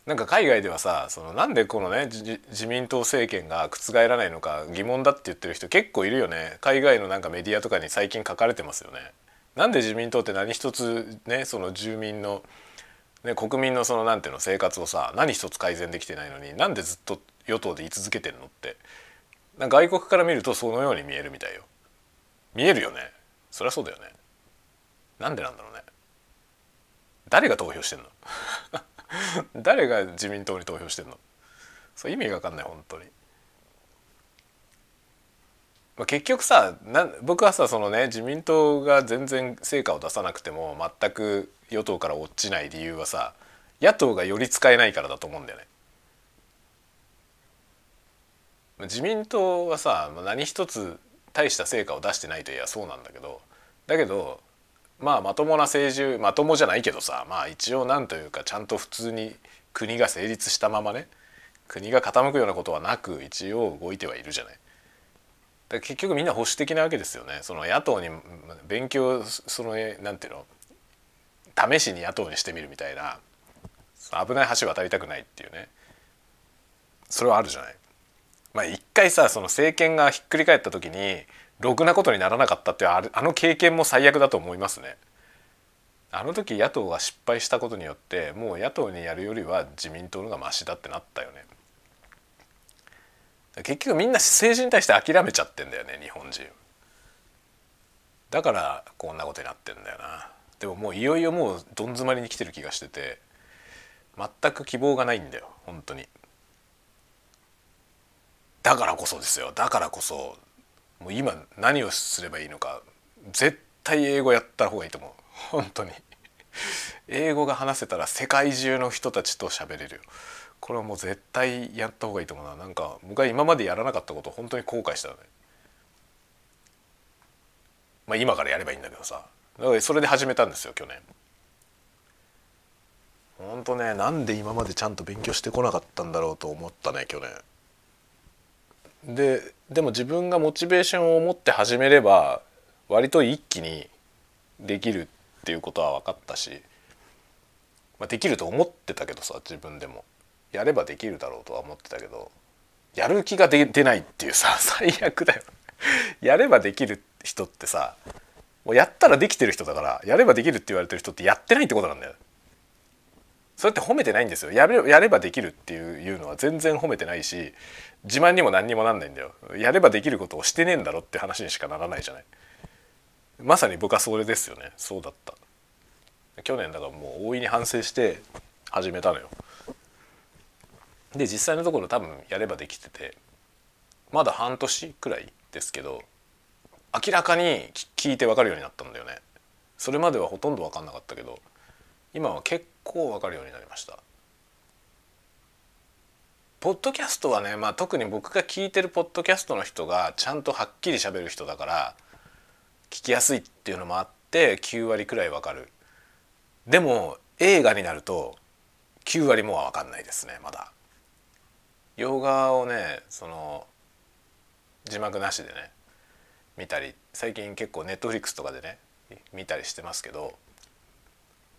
なんか海外ではさそのなんでこのね自民党政権が覆らないのか疑問だって言ってる人結構いるよね。海外のなんかメディアとかに最近書かれてますよね。なんで自民党って何一つねその住民の、ね、国民のそのなんていうの生活をさ何一つ改善できてないのになんでずっと与党で居続けてるのって外国から見るとそのように見えるみたいよ。見えるよねそりゃそうだよね。なんでなんだろうね。誰が投票してんの？誰が自民党に投票してんの？そう意味が分かんない本当に。まあ、結局さな僕はさそのね自民党が全然成果を出さなくても全く与党から落ちない理由はさ野党がより使えないからだと思うんだよね。自民党はさ何一つ大した成果を出してないといえばそうなんだけどだけどまあまともな政治まともじゃないけどさまあ一応なんというかちゃんと普通に国が成立したままね国が傾くようなことはなく一応動いてはいるじゃない。だ結局みんな保守的なわけですよね。その野党に勉強そのなんていうの？試しに野党にしてみるみたいな危ない橋渡りたくないっていうねそれはあるじゃない。まあ一回さその政権がひっくり返った時にろくなことにならなかったっていうあの経験も最悪だと思いますね。あの時野党が失敗したことによってもう野党にやるよりは自民党のがマシだってなったよね。結局みんな政治に対して諦めちゃってんだよね日本人。だからこんなことになってんだよな。でももういよいよもうどん詰まりに来てる気がしてて全く希望がないんだよ本当に。だからこそですよ。だからこそもう今何をすればいいのか絶対英語やった方がいいと思う。本当に。英語が話せたら世界中の人たちと喋れる。これはもう絶対やった方がいいと思うな。なんか僕は今までやらなかったこと本当に後悔したよね。まあ今からやればいいんだけどさ。だからそれで始めたんですよ去年。本当ねなんで今までちゃんと勉強してこなかったんだろうと思ったね去年。ででも自分がモチベーションを持って始めれば割と一気にできるっていうことは分かったし、まあ、できると思ってたけどさ自分でも。やればできるだろうとは思ってたけどやる気が出ないっていうさ最悪だよ。やればできる人ってさもうやったらできてる人だからやればできるって言われてる人ってやってないってことなんだよ。それって褒めてないんですよ。やれやればできるっていうのは全然褒めてないし自慢にも何にもなんないんだよ。やればできることをしてねえんだろって話にしかならないじゃない。まさに僕はそれですよね。そうだった。去年だからもう大いに反省して始めたのよ。で実際のところ多分やればできててまだ半年くらいですけど明らかに聞いて分かるようになったんだよね。それまではほとんど分かんなかったけど今は結構分かるようになりました。ポッドキャストはね、まあ、特に僕が聞いてるポッドキャストの人がちゃんとはっきり喋る人だから聞きやすいっていうのもあって9割くらいわかる。でも映画になると9割もは分かんないですねまだ。洋画をねその字幕なしでね見たり最近結構ネットフリックスとかでね見たりしてますけど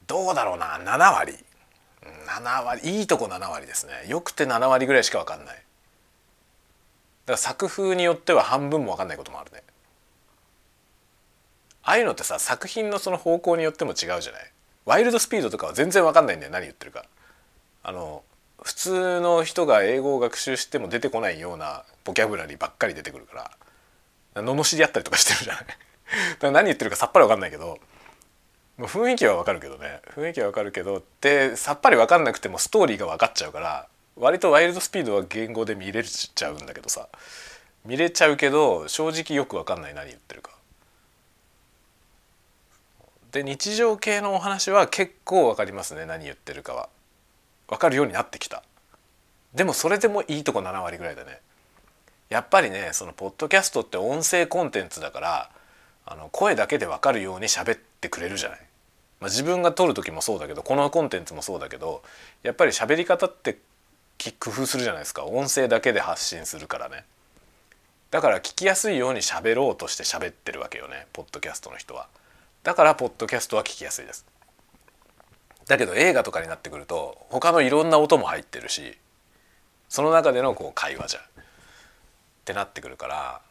どうだろうな7割。7割いいとこ7割ですね。よくて7割ぐらいしか分かんない。だから作風によっては半分も分かんないこともあるね。ああいうのってさ作品のその方向によっても違うじゃない。ワイルドスピードとかは全然分かんないんだよ何言ってるか。あの普通の人が英語を学習しても出てこないようなボキャブラリーばっかり出てくるから。罵り合ったりとかしてるじゃない 何言ってるかさっぱり分かんないけど雰囲気は分かるけどね雰囲気は分かるけどでさっぱり分かんなくてもストーリーが分かっちゃうから割とワイルドスピードは言語で見れちゃうんだけどさ見れちゃうけど正直よく分かんない何言ってるか。で日常系のお話は結構分かりますね何言ってるかは。分かるようになってきた。でもそれでもいいとこ7割ぐらいだね。やっぱりねそのポッドキャストって音声コンテンツだからあの声だけで分かるように喋ってくれるじゃない。まあ、自分が撮る時もそうだけどこのコンテンツもそうだけどやっぱり喋り方って工夫するじゃないですか。音声だけで発信するからね。だから聞きやすいように喋ろうとして喋ってるわけよねポッドキャストの人は。だからポッドキャストは聞きやすいです。だけど映画とかになってくると他のいろんな音も入ってるしその中でのこう会話じゃん。ってなってくるから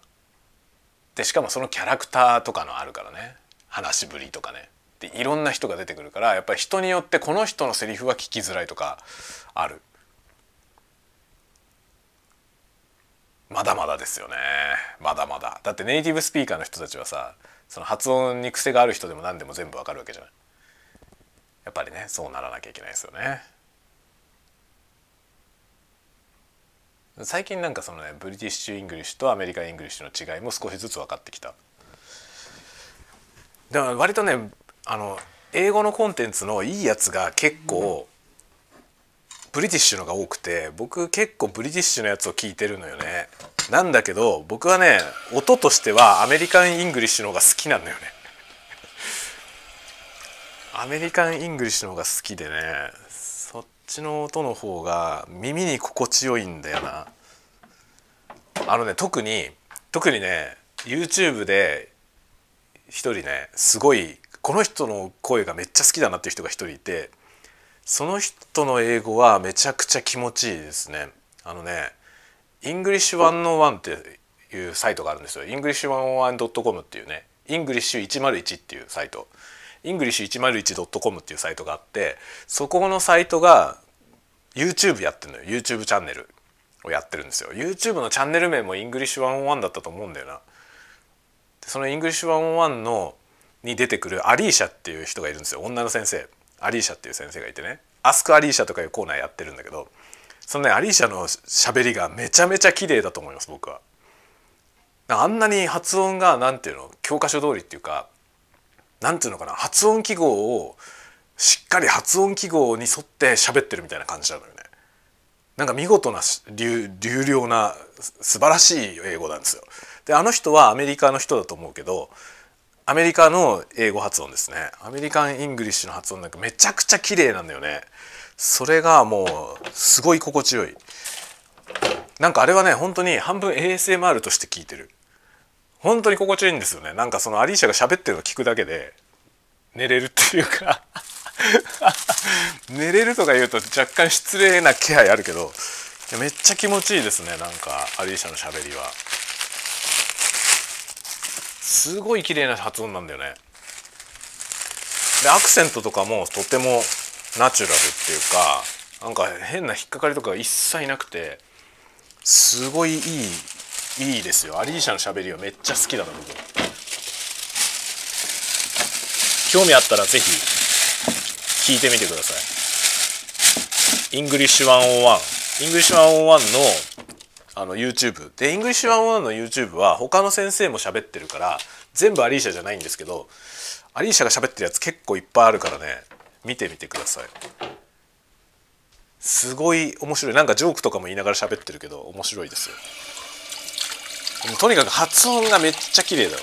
でしかもそのキャラクターとかのあるからね。話しぶりとかね。でいろんな人が出てくるからやっぱり人によってこの人のセリフは聞きづらいとかある。まだまだですよね。まだまだ。だってネイティブスピーカーの人たちはさその発音に癖がある人でも何でも全部わかるわけじゃない。やっぱりねそうならなきゃいけないですよね。最近なんかそのね British English とアメリカ English の違いも少しずつ分かってきた。でも割とねあの英語のコンテンツのいいやつが結構 British のが多くて僕結構 British のやつを聞いてるのよね。なんだけど僕はね音としては American English の方が好きなんだよね。 American English の方が好きでねちの音の方が耳に心地よいんだよなあのね特に特にね YouTube で一人ねすごいこの人の声がめっちゃ好きだなっていう人が一人いてその人の英語はめちゃくちゃ気持ちいいですね。あのね、 English 101っていうサイトがあるんですよ。 English 101.com っていうね、 English 101っていうサイト。English 101.com っていうサイトがあって、そこのサイトが YouTube やってるのよ。YouTube チャンネルをやってるんですよ。YouTube のチャンネル名も English 101だったと思うんだよな。その English 101のに出てくるアリーシャっていう人がいるんですよ。女の先生。アリーシャっていう先生がいてね「 Ask Alisha」とかいうコーナーやってるんだけどそのねアリーシャのしゃべりがめちゃめちゃ綺麗だと思います僕は。あんなに発音が何ていうの教科書通りっていうか何ていうのかな発音記号をしっかり発音記号に沿って喋ってるみたいな感じなのよね。なんか見事な流流暢な素晴らしい英語なんですよ。であの人はアメリカの人だと思うけどアメリカの英語発音ですね American English の発音なんかめちゃくちゃ綺麗なんだよねそれがもうすごい心地よいなんかあれはね本当に半分 ASMR として聞いてる本当に心地よいんですよね。なんかそのアリーシャが喋ってるのを聞くだけで寝れるっていうか。寝れるとか言うと若干失礼な気配あるけどめっちゃ気持ちいいですねなんかアリーシャの喋りは。すごい綺麗な発音なんだよね。でアクセントとかもとてもナチュラルっていうかなんか変な引っかかりとか一切なくてすごいいいいいですよ。アリーシャのしゃべりはめっちゃ好きだな僕。興味あったら是非聞いてみてください。 English 101 English 101のあの YouTube でイングリッシュ101の YouTube は他の先生も喋ってるから全部アリーシャじゃないんですけどアリーシャが喋ってるやつ結構いっぱいあるからね見てみてください。すごい面白い。なんかジョークとかも言いながら喋ってるけど面白いですよ。とにかく発音がめっちゃ綺麗だ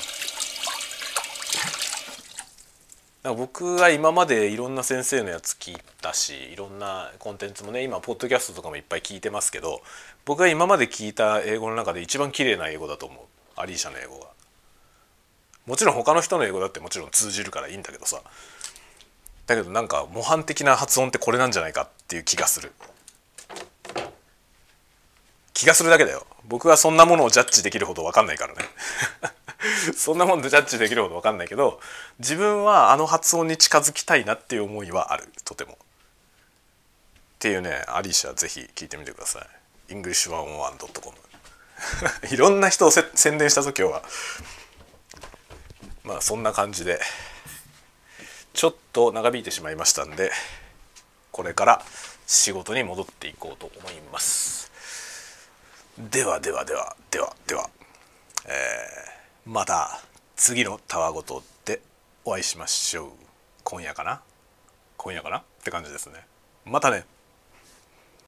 よ僕は今までいろんな先生のやつ聞いたしいろんなコンテンツもね今ポッドキャストとかもいっぱい聞いてますけど僕が今まで聞いた英語の中で一番綺麗な英語だと思う。アリーシャの英語がもちろん他の人の英語だってもちろん通じるからいいんだけどさ。だけどなんか模範的な発音ってこれなんじゃないかっていう気がする。気がするだけだよ僕はそんなものをジャッジできるほど分かんないからね そんなもんでジャッジできるほど分かんないけど自分はあの発音に近づきたいなっていう思いはあるとても。っていうねアリシャぜひ聞いてみてください。English101.com いろんな人を宣伝したぞ今日は。まあそんな感じでちょっと長引いてしまいましたんでこれから仕事に戻っていこうと思いますではではではではでは、えー、また次のタワごとでお会いしましょう。今夜かな？今夜かな？って感じですね。またね。